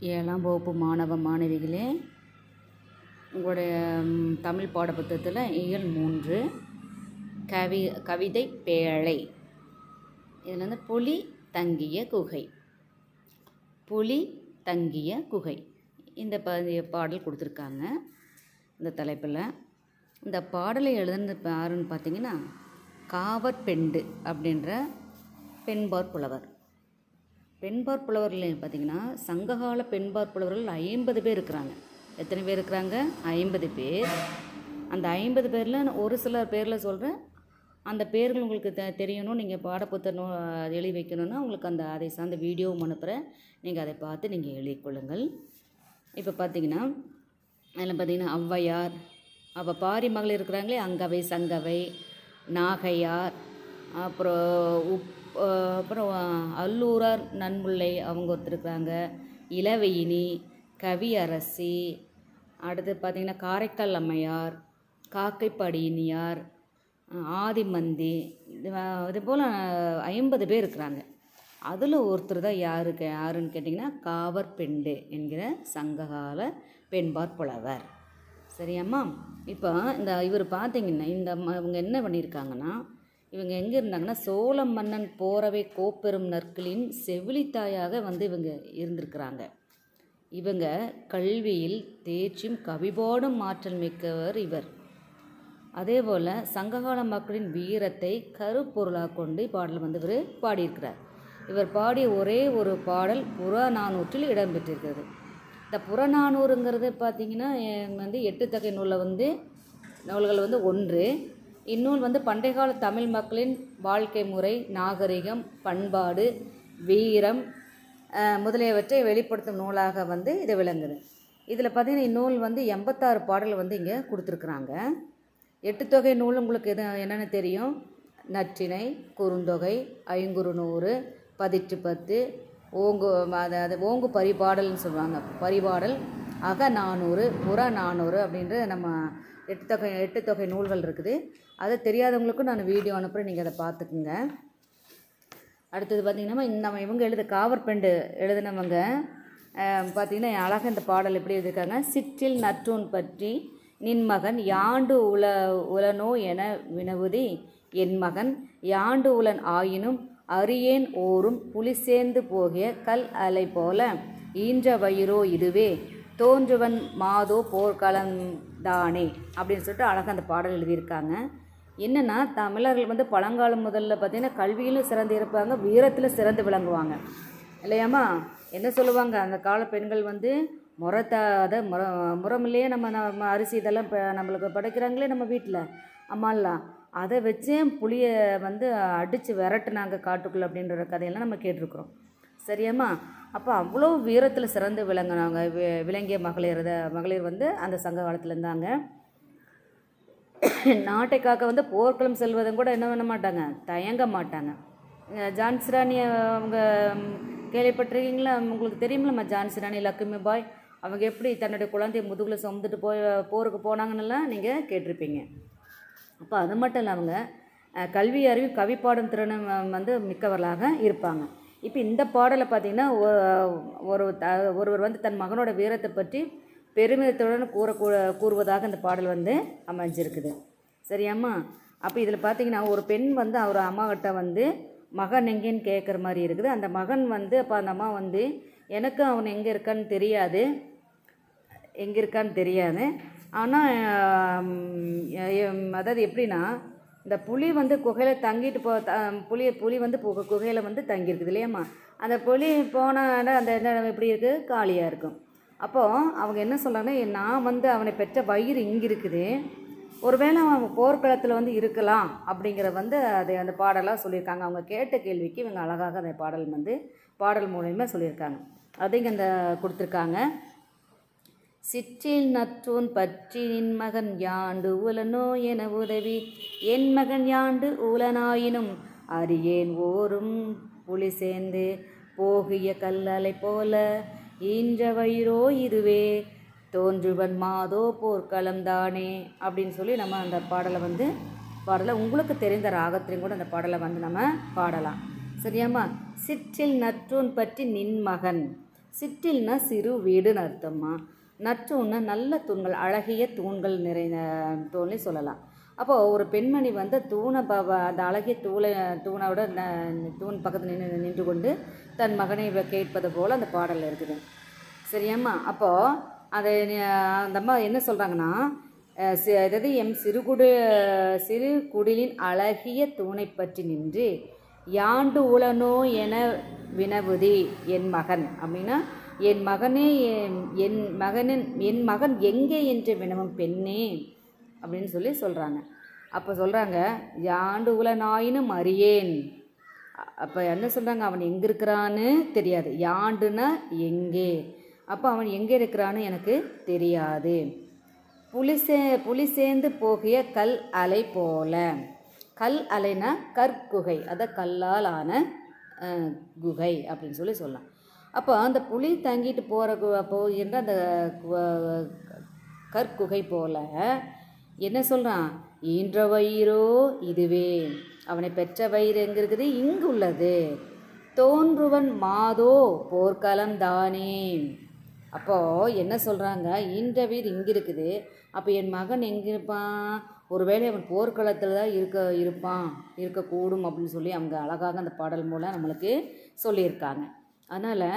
ஏழாம் வகுப்பு மாணவ மாணவிகளே உங்களுடைய தமிழ் பாடப்புத்தகத்தில் இயல் மூன்று கவி கவிதை பேழை. இதில் வந்து புலி தங்கிய குகை. புலி தங்கிய குகை. இந்த ப பாடல் கொடுத்துருக்காங்க இந்த தலைப்பில். இந்த பாடலை எழுதுனது யாருன்னு பார்த்தீங்கன்னா காவற்பெண்டு அப்படின்ற பெண்பார் புலவர். பெண்பார் புலவர்கள் பார்த்தீங்கன்னா சங்ககால பெண்பார் புலவர்கள் ஐம்பது பேர் இருக்கிறாங்க. எத்தனை பேர் இருக்கிறாங்க? ஐம்பது பேர். அந்த ஐம்பது பேரில் ஒரு சில பேரில் சொல்கிறேன் அந்த பேர்கள் உங்களுக்கு தெ தெரியணும். நீங்கள் பாடப்புத்தகம் எழுதி வைக்கணும்னா உங்களுக்கு அந்த அதை சார்ந்த வீடியோவும் அனுப்புகிறேன் நீங்கள் அதை பார்த்து நீங்கள் எழுதிக்கொள்ளுங்கள் இப்போ பார்த்தீங்கன்னா அதில் பார்த்தீங்கன்னா ஔவையார் அப்போ பாரி மகளிர் இருக்கிறாங்களே அங்கவை சங்கவை நாகையார் அப்புறம் உப் அப்புறம் அல்லூரார் நன்முல்லை அவங்க ஒருத்தர் இருக்கிறாங்க இளவெயினி கவியரசி அடுத்து பார்த்திங்கன்னா காரைக்கால் அம்மையார் காக்கைப்படியினியார் ஆதிமந்தி இது இது போல் ஐம்பது பேர் இருக்கிறாங்க. அதில் ஒருத்தர் தான் யாருக்கு யாருன்னு கேட்டிங்கன்னா காவர் பெண்டு என்கிற சங்ககால பெண்பார் புலவர். சரியாம்மா? இப்போ இந்த இவர் பார்த்தீங்கன்னா இந்த இவங்க என்ன பண்ணியிருக்காங்கன்னா இவங்க எங்கே இருந்தாங்கன்னா சோழ மன்னன் போரவை கோப்பெரும் நற்களின் செவிலித்தாயாக வந்து இவங்க இருந்திருக்கிறாங்க. இவங்க கல்வியில் தேர்ச்சியும் கவிபாடும் ஆற்றல் மிக்கவர் இவர். அதே போல் சங்ககால மக்களின் வீரத்தை கருப்பொருளாக கொண்டு பாடல் வந்து இவர் பாடியிருக்கிறார். இவர் பாடிய ஒரே ஒரு பாடல் புறநானூற்றில் இடம்பெற்றிருக்கிறது. இந்த புறநானூறுங்கிறது பார்த்தீங்கன்னா வந்து எட்டு தகை நூலில் வந்து நூல்கள் வந்து ஒன்று. இந்நூல் வந்து பண்டைய கால தமிழ் மக்களின் வாழ்க்கை முறை நாகரிகம் பண்பாடு வீரம் முதலியவற்றை வெளிப்படுத்தும் நூலாக வந்து இது விளங்குது. இதில் பார்த்தீங்கன்னா இந்நூல் வந்து எண்பத்தாறு பாடல் வந்து இங்கே கொடுத்துருக்குறாங்க. எட்டு தொகை நூல் உங்களுக்கு எது என்னென்னு தெரியும்? நற்றிணை குறுந்தொகை ஐங்குறு நூறு பதிற்று பத்து ஓங்கு அதாவது ஓங்கு பரிபாடல்னு சொல்லுவாங்க. பரிபாடல் அக நானூறு புற நானூறு அப்படின்ற நம்ம எட்டு தொகை எட்டு தொகை நூல்கள் இருக்குது. அது தெரியாதவங்களுக்கும் நான் வீடியோ அனுப்புகிறேன் நீங்கள் அதை பார்த்துக்குங்க. அடுத்தது பார்த்திங்கன்னா இந்த இவங்க எழுத காவற்பெண்டு எழுதினவங்க பார்த்திங்கன்னா அழகாக இந்த பாடல் எப்படி எழுதியிருக்காங்க? சிற்றில் நற்றூன் பற்றி நின் மகன் யாண்டு உல உலனோ என வினவுதி. என் மகன் யாண்டு உலன் ஆயினும் அரியேன் ஓரும் புலி சேர்ந்து போகிய கல் அலை போல ஈன்ற வயிறோ இதுவே. தோன்றுவன் மாதோ போர்க்களம் தானே அப்படின்னு சொல்லிட்டு அழகாக அந்த பாடல் எழுதியிருக்காங்க. என்னென்னா தமிழர்கள் வந்து பழங்காலம் முதல்ல பார்த்திங்கன்னா கல்வியிலும் சிறந்து இருப்பாங்க வீரத்தில் சிறந்து விளங்குவாங்க. இல்லையாம்மா? என்ன சொல்லுவாங்க? அந்த கால பெண்கள் வந்து முறத்தாத முற முறமில்லையே நம்ம நம்ம அரிசி இதெல்லாம் இப்போ நம்மளுக்கு படைக்கிறாங்களே நம்ம வீட்டில் அம்மாலாம் அதை வச்சே புளியை வந்து அடித்து விரட்டுனாங்க காட்டுக்குள்ளே அப்படின்ற கதையெல்லாம் நம்ம கேட்டிருக்கிறோம். சரியாம்மா? அப்போ அவ்வளோ வீரத்தில் சிறந்து விளங்குனாங்க. வி- விளங்கிய மகளிர் மகளிர் வந்து அந்த சங்க காலத்தில் இருந்தாங்க. நாட்டை காக்க வந்து போர்க்களம் செல்வதும் கூட என்ன பண்ண மாட்டாங்க? தயங்க மாட்டாங்க. ஜான்சி ராணி அவங்க கேள்விப்பட்டிருக்கீங்களா? உங்களுக்கு தெரியுமில்லம்மா ஜான்சி ராணி லக்ஷ்மி பாய். அவங்க எப்படி தன்னுடைய குழந்தைய முதுகில் சுமந்துட்டு போய் போருக்கு போனாங்கன்னெல்லாம் நீங்கள் கேட்டிருப்பீங்க. அப்போ அது மட்டும் இல்லை அவங்க கல்வி அறிவு கவிப்பாடும் திறனும் வந்து மிக்கவர்களாக இருப்பாங்க. இப்போ இந்த பாடலை பார்த்தீங்கன்னா ஒரு த ஒருவர் வந்து தன் மகனோட வீரத்தை பற்றி பெருமிதத்துடன் கூற கூ- கூறுவதாக இந்த பாடல் வந்து அமைஞ்சிருக்குது. சரியாம்மா? அப்போ இதில் பார்த்தீங்கன்னா ஒரு பெண் வந்து அவர் அம்மாக்கிட்ட வந்து மகன் எங்கேன்னு கேட்குற மாதிரி இருக்குது. அந்த மகன் வந்து அப்போ அந்த அம்மா வந்து எனக்கு அவன் எங்கே இருக்கான்னு தெரியாது. எங்கே இருக்கான்னு தெரியாது. ஆனால் அதாவது எப்படின்னா இந்த புலி வந்து குகையில் தங்கிட்டு போ த- புலி புலி வந்து பு குகையில் வந்து தங்கியிருக்குது இல்லையாம்மா? அந்த புலி போன அந்த என்ன எப்படி இருக்குது காலியாக இருக்கும். அப்போது அவங்க என்ன சொல்கிறாங்கன்னா நான் வந்து அவனை பெற்ற வயிறு இங்கே இருக்குது. ஒருவேளை அவன் போர்க்களத்தில் வந்து இருக்கலாம். அப்படிங்கிற வந்து அதை அந்த பாடலாக சொல்லியிருக்காங்க. அவங்க கேட்ட கேள்விக்கு இவங்க அழகாக அந்த பாடல் வந்து பாடல் மூலயமா சொல்லியிருக்காங்க. அதையும் அந்த கொடுத்துருக்காங்க. சிற்றில் நற்றோன் பற்றி நின் மகன் யாண்டு உலனோ என உதவி. என் மகன் யாண்டு உலனாயினும் அரியேன் ஓரும் புலி சேர்ந்து போகிய கல்லலை போல. ஈன்ற வயிறோ இதுவே தோன்றுவன் மாதோ போர்க்களம் தானே அப்படின்னு சொல்லி நம்ம அந்த பாடலை வந்து பாடலை உங்களுக்கு தெரிந்த ராகத்திலையும் கூட அந்த பாடலை வந்து நம்ம பாடலாம். சரியாம்மா? சிற்றில் நற்றோன் பற்றி நின் மகன். சிற்றில்னா சிறு வீடுன்னு அர்த்தம்மா. நற்றூன்னா நல்ல தூண்கள் அழகிய தூண்கள் நிறைந்த தூண்னே சொல்லலாம். அப்போது ஒரு பெண்மணி வந்து தூணை ப அந்த அழகிய தூளை தூணோட ந- தூண் பக்கத்தில் நின்று நின்று கொண்டு தன் மகனை கேட்பது போல் அந்த பாடலில் இருக்குது. சரியாம்மா? அப்போது அதை அந்த அம்மா என்ன சொல்கிறாங்கன்னா அதாவது எம் சிறுகுடு சிறு குடிலின் அழகிய தூணை பற்றி நின்று யாண்டு உளனோ என வினவுதி என் மகன் அப்படின்னா என் மகனே என் என் மகனின் என் மகன் எங்கே என்று வினவும் பெண்ணே அப்படின்னு சொல்லி சொல்கிறாங்க அப்போ சொல்கிறாங்க யாண்டு உலனாயினும் அறியேன். அப்போ என்ன சொல்கிறாங்க அவன் எங்கே இருக்கிறான்னு தெரியாது. யாண்டுனா எங்கே? அப்போ அவன் எங்கே இருக்கிறான்னு எனக்கு தெரியாது. புலி சே புலி சேர்ந்து போகிய கல் அலை போல. கல் அலைனா கற்குகை அதான் கல்லால் ஆன குகை அப்படின்னு சொல்லி சொல்லலாம். அப்போ அந்த புலி தங்கிட்டு போகிற போகின்ற அந்த கு- கற்குகை போல என்ன சொல்கிறான் ஈன்ற வயிறோ இதுவே. அவனை பெற்ற வயிறு எங்கே இருக்குது இங்கு உள்ளது தோன்றுவன் மாதோ போர்க்களம் தானே. அப்போது என்ன சொல்கிறாங்க ஈன்ற வீடு இங்கே இருக்குது அப்போ என் மகன் எங்கே இருப்பான் ஒருவேளை அவன் போர்க்களத்தில் தான் இருக்க இருப்பான் இருக்கக்கூடும் அப்படின்னு சொல்லி அவங்க அழகாக அந்த பாடல் மூலம் நம்மளுக்கு சொல்லியிருக்காங்க. அதனால்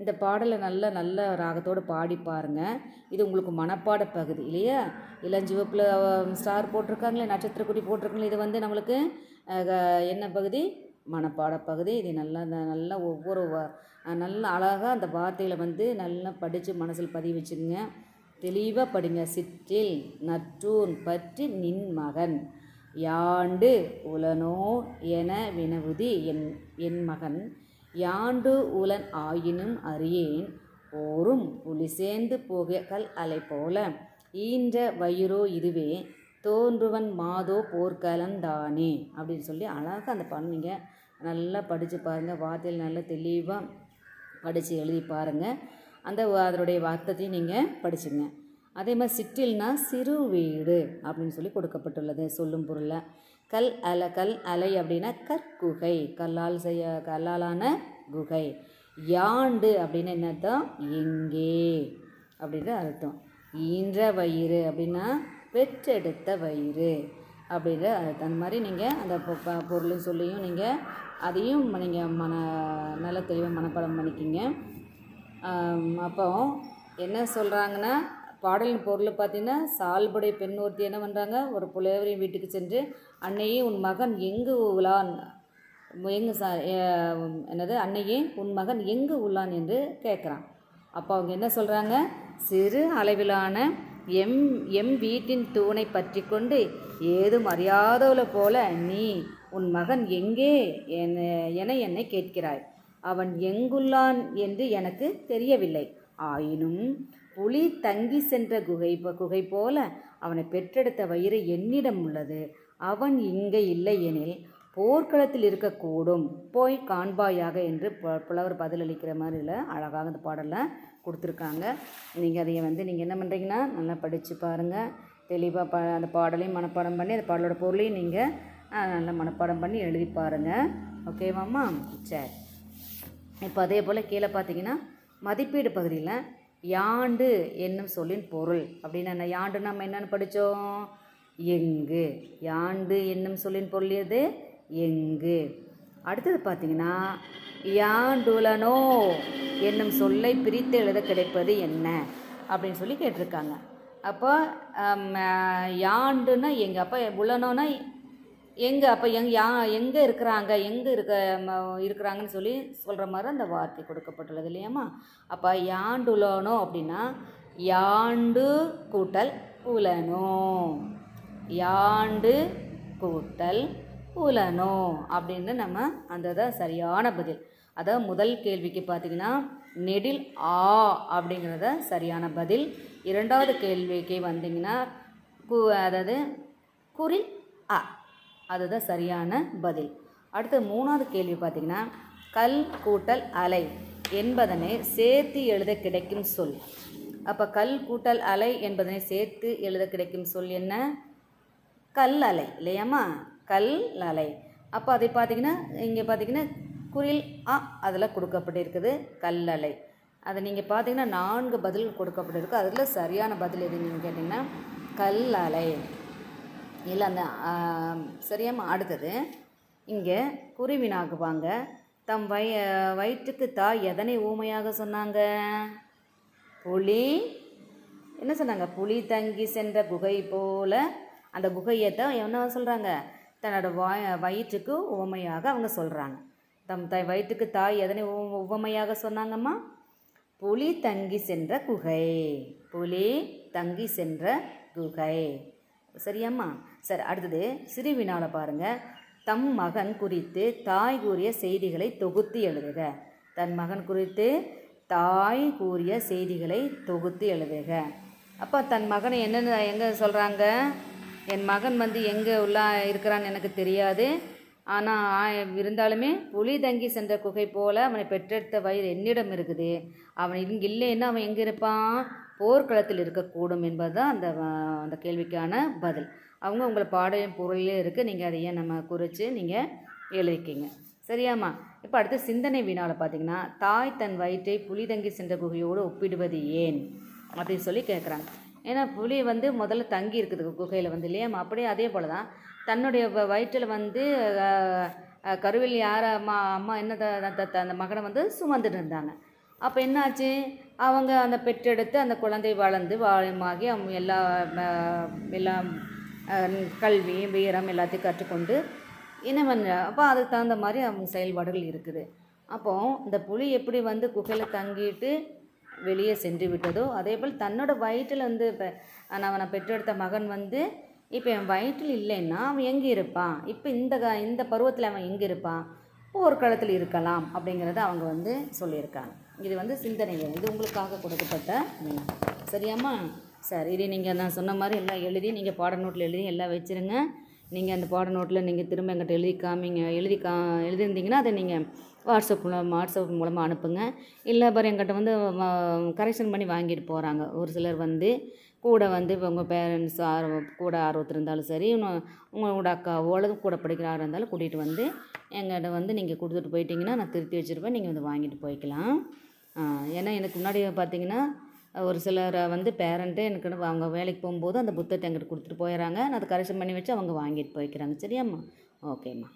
இந்த பாடலை நல்ல நல்ல ராகத்தோடு பாடி பாருங்கள் இது உங்களுக்கு மனப்பாட பகுதி இல்லையா? இளஞ்சிவப்பில் ஸ்டார் போட்டிருக்காங்களே நட்சத்திரக்குடி போட்டிருக்காங்களே இது வந்து நம்மளுக்கு என்ன பகுதி? மனப்பாட பகுதி. இது நல்லா நல்லா ஒவ்வொரு நல்ல அழகாக அந்த வார்த்தைகளை வந்து நல்லா படித்து மனசில் பதிவு வச்சுக்கோங்க தெளிவாக படிங்க. சிற்றில் நற்றூன் பற்றி நின் மகன். யாண்டு உலனோ என வினவுதி என் என் மகன். யாண்டு உலன் ஆயினும் அறியேன் ஓரும் புலி சேர்ந்து போக கல் அலை போல. ஈன்ற வயிறோ இதுவே தோன்றுவன் மாதோ போர்க்கலந்தானே அப்படின்னு சொல்லி அழகாக அந்த பண்ணுங்க நல்லா படித்து பாருங்கள் வார்த்தையில் நல்லா தெளிவாக படித்து எழுதி பாருங்கள் அந்த அதனுடைய வார்த்தையும் நீங்கள் படிச்சுங்க. அதே மாதிரி சிற்றில்னா சிறு வீடு அப்படின்னு சொல்லி கொடுக்கப்பட்டுள்ளது. சொல்லும் பொருளில் கல் அலை கல் அலை அப்படின்னா கற்குகை. கல்லால் செய்ய கல்லாலான குகை. யாண்டு அப்படின்னு என்ன அர்த்தம் எங்கே அப்படின்ற அர்த்தம். ஈன்ற வயிறு அப்படின்னா பெற்றெடுத்த வயிறு அப்படின்ற அர்த்தம். அந்த மாதிரி நீங்கள் அந்த பொ- பொருளும் சொல்லியும் நீங்கள் அதையும் நீங்கள் மன நல்ல தெளிவாக மனப்பாடம் பண்ணிக்கிங்க. அப்போ என்ன சொல்கிறாங்கன்னா பாடலின் பொருள் பார்த்தீங்கன்னா சால்புடை பெண் ஒருத்தி என்ன பண்ணுறாங்க ஒரு புலவரின் வீட்டுக்கு சென்று அன்னையே உன் மகன் எங்கு உலான் எங்கு சா என்னது? அன்னையே உன் மகன் எங்கு உள்ளான் என்று கேட்குறான். அப்போ அவங்க என்ன சொல்கிறாங்க சிறு அளவிலான எம் எம் வீட்டின் தூணை பற்றி கொண்டு ஏதும் அறியாதவளை போல நீ உன் மகன் எங்கே என என என்னை கேட்கிறாய். அவன் எங்குள்ளான் என்று எனக்கு தெரியவில்லை. ஆயினும் புலி தங்கி சென்ற குகை குகை போல அவனை பெற்றெடுத்த வயிறு என்னிடம் உள்ளது. அவன் இங்கே இல்லை எனில் போர்க்களத்தில் இருக்கக்கூடும். போய் காண்பாயாக என்று பு- புலவர் பதிலளிக்கிற மாதிரில அழகாக அந்த பாடலில் கொடுத்துருக்காங்க. நீங்கள் அதை வந்து நீங்கள் என்ன பண்ணுறீங்கன்னா நல்லா படித்து பாருங்கள் தெளிவாக ப அந்த பாடலையும் மனப்பாடம் பண்ணி அந்த பாடலோட பொருளையும் நீங்கள் நல்லா மனப்பாடம் பண்ணி எழுதி பாருங்கள் ஓகேவாம்மா சரி. இப்போ அதே போல் கீழே பார்த்தீங்கன்னா மதிப்பீடு பகுதியில் யாண்டு என்னும் சொல்லின் பொருள். அப்படின்னு என்ன? யாண்டு நம்ம என்னென்னு படித்தோம் எங்கு? யாண்டு என்னும் சொல்லின் பொருள் எது? எங்கு? அடுத்தது பார்த்தீங்கன்னா யாண்டுலனோ என்னும் சொல்லை பிரித்து எழுத கிடைப்பது என்ன? அப்படின்னு சொல்லி கேட்டிருக்காங்க. அப்போ யாண்டுன்னா எங்கள் அப்போ உலனோன்னா எங்கே? அப்போ எங் யா எங்கே இருக்கிறாங்க? எங்கே இருக்க இருக்கிறாங்கன்னு சொல்லி சொல்கிற மாதிரி அந்த வார்த்தை கொடுக்கப்பட்டுள்ளது இல்லையாம்மா? அப்போ யாண்டுலனோ அப்படின்னா யாண்டு கூட்டல் உலனோ. யாண்டு கூட்டல் உலனோ அப்படின்னு நம்ம அந்த தான் சரியான பதில். அதாவது முதல் கேள்விக்கு பார்த்தீங்கன்னா நெடில் ஆ அப்படிங்கிறத சரியான பதில். இரண்டாவது கேள்விக்கு வந்தீங்கன்னா கு அதாவது குறில் அ அதுதான் சரியான பதில். அடுத்து மூணாவது கேள்வி பார்த்தீங்கன்னா கல் கூட்டல் அலை என்பதனை சேர்த்து எழுத கிடைக்கும் சொல். அப்போ கல் கூட்டல் அலை என்பதனை சேர்த்து எழுத கிடைக்கும் சொல் என்ன? கல் அலை இல்லையாம்மா? கல் அலை அப்போ அதை பார்த்தீங்கன்னா இங்கே பார்த்தீங்கன்னா குரில் அ அதில் கொடுக்கப்பட்டிருக்குது கல்லலை. அதை நீங்கள் பார்த்தீங்கன்னா நான்கு பதில் கொடுக்கப்பட்டிருக்கு. அதில் சரியான பதில் எது நீங்கள் கேட்டிங்கன்னா கல் அலை இல்லை அந்த சரியாம அடுத்தது. இங்கே குருவினாக்குவாங்க தம் வய வயிற்றுக்கு தாய் எதனை ஊமையாக சொன்னாங்க? புலி. என்ன சொன்னாங்க? புலி தங்கி சென்ற குகை போல அந்த குகையை தான் என்ன சொல்கிறாங்க தன்னோட வாய் வயிற்றுக்கு உவமையாக அவங்க சொல்கிறாங்க தம் தாய் வயிற்றுக்கு தாய் எதனை உவ- உவமையாக சொன்னாங்கம்மா? புலி தங்கி சென்ற குகை. புலி தங்கி சென்ற குகை. சரியாம்மா? சரி அடுத்தது சிறுவினால் பாருங்கள் தம் மகன் குறித்து தாய் கூறிய செய்திகளை தொகுத்து எழுதுக. தன் மகன் குறித்து தாய் கூறிய செய்திகளை தொகுத்து எழுதுக. அப்போ தன் மகனை என்னென்ன எங்கே சொல்கிறாங்க என் மகன் வந்து எங்கே உள்ள இருக்கிறான்னு எனக்கு தெரியாது. ஆனால் இருந்தாலுமே புலி தங்கி சென்ற குகை போல அவனை பெற்றெடுத்த வயிறு என்னிடம் இருக்குது. அவன் இங்கே இல்லைன்னா அவன் எங்கே இருப்பான்? போர்க்களத்தில் இருக்கக்கூடும் என்பது தான் அந்த அந்த கேள்விக்கான பதில். அவங்க உங்களை பாடையும் பொருளே இருக்குது நீங்கள் அதை ஏன் நம்ம குறித்து நீங்கள் எழுதிக்கிங்க. சரியாம்மா? இப்போ அடுத்து சிந்தனை வினாவில் பார்த்தீங்கன்னா தாய் தன் வயிற்றை புலி தங்கி சென்ற குகையோடு ஒப்பிடுவது ஏன்? அப்படின்னு சொல்லி கேட்குறாங்க ஏன்னா புலி வந்து முதல்ல தங்கி இருக்குது குகையில் வந்து இல்லையா? அப்படியே அதே போல் தான் தன்னுடைய வயிற்றில் வந்து கருவில் யார் அம்மா அம்மா என்ன த- அந்த மகனை வந்து சுமந்துட்டு இருந்தாங்க. அப்போ என்னாச்சு அவங்க அந்த பெற்றெடுத்து அந்த குழந்தை வளர்ந்து வாழமாகி அவங்க எல்லா எல்லாம் கல்வி வீரம் எல்லாத்தையும் கற்றுக்கொண்டு என்ன பண்ண அப்போ அதுக்கு தகுந்த மாதிரி அவங்க செயல்பாடுகள் இருக்குது. அப்போது இந்த புலி எப்படி வந்து குகையில் தங்கிட்டு வெளியே சென்று விட்டதோ அதே போல் தன்னோட வயிற்றில் வந்து இப்போ நான் அவனை பெற்றெடுத்த மகன் வந்து இப்போ என் வயிற்றில் இல்லைன்னா அவன் எங்கே இருப்பான்? இப்போ இந்த க- இந்த பருவத்தில் அவன் எங்கே இருப்பான்? போர்க்களத்தில் இருக்கலாம் அப்படிங்கிறத அவங்க வந்து சொல்லியிருக்காங்க. இது வந்து சிந்தனைகள். இது உங்களுக்காக கொடுக்கப்பட்ட வினா சரியாம்மா? சரி இது நீங்கள் நான் சொன்ன மாதிரி எல்லாம் எழுதி நீங்கள் பாட நோட்டில் எழுதி எல்லாம் வச்சுருங்க. நீங்கள் அந்த பாட நோட்டில் நீங்கள் திரும்ப எங்கிட்ட எழுதி காமிங்க எழுதி கா எழுதியிருந்தீங்கன்னா அதை நீங்கள் வாட்ஸ்அப் மூலம் வாட்ஸ்அப் மூலமாக அனுப்புங்க. இல்லை பாரு எங்கிட்ட வந்து கரெக்ஷன் பண்ணி வாங்கிட்டு போகிறாங்க ஒரு சிலர் வந்து கூட வந்து இப்போ உங்கள் பேரண்ட்ஸ் ஆர்வ கூட ஆர்வத்தில் இருந்தாலும் சரி இன்னும் உங்களோட அக்காவோ அல்லது கூட படிக்கிற ஆர்வம் இருந்தாலும் கூட்டிகிட்டு வந்து எங்கிட்ட வந்து நீங்கள் கொடுத்துட்டு போயிட்டீங்கன்னா நான் திருத்தி வச்சுருப்பேன். நீங்கள் வந்து வாங்கிட்டு போய்க்கலாம். ஏன்னா எனக்கு முன்னாடி பார்த்தீங்கன்னா ஒரு சிலர் வந்து பேரண்ட்டு எனக்கு அவங்க வேலைக்கு போகும்போது அந்த புத்தகத்தை எங்கிட்ட கொடுத்துட்டு போயிடறாங்க. நான் அதை கரெக்ஷன் பண்ணி வச்சு அவங்க வாங்கிட்டு போய்க்கிறாங்க. சரியாம்மா? ஓகேம்மா.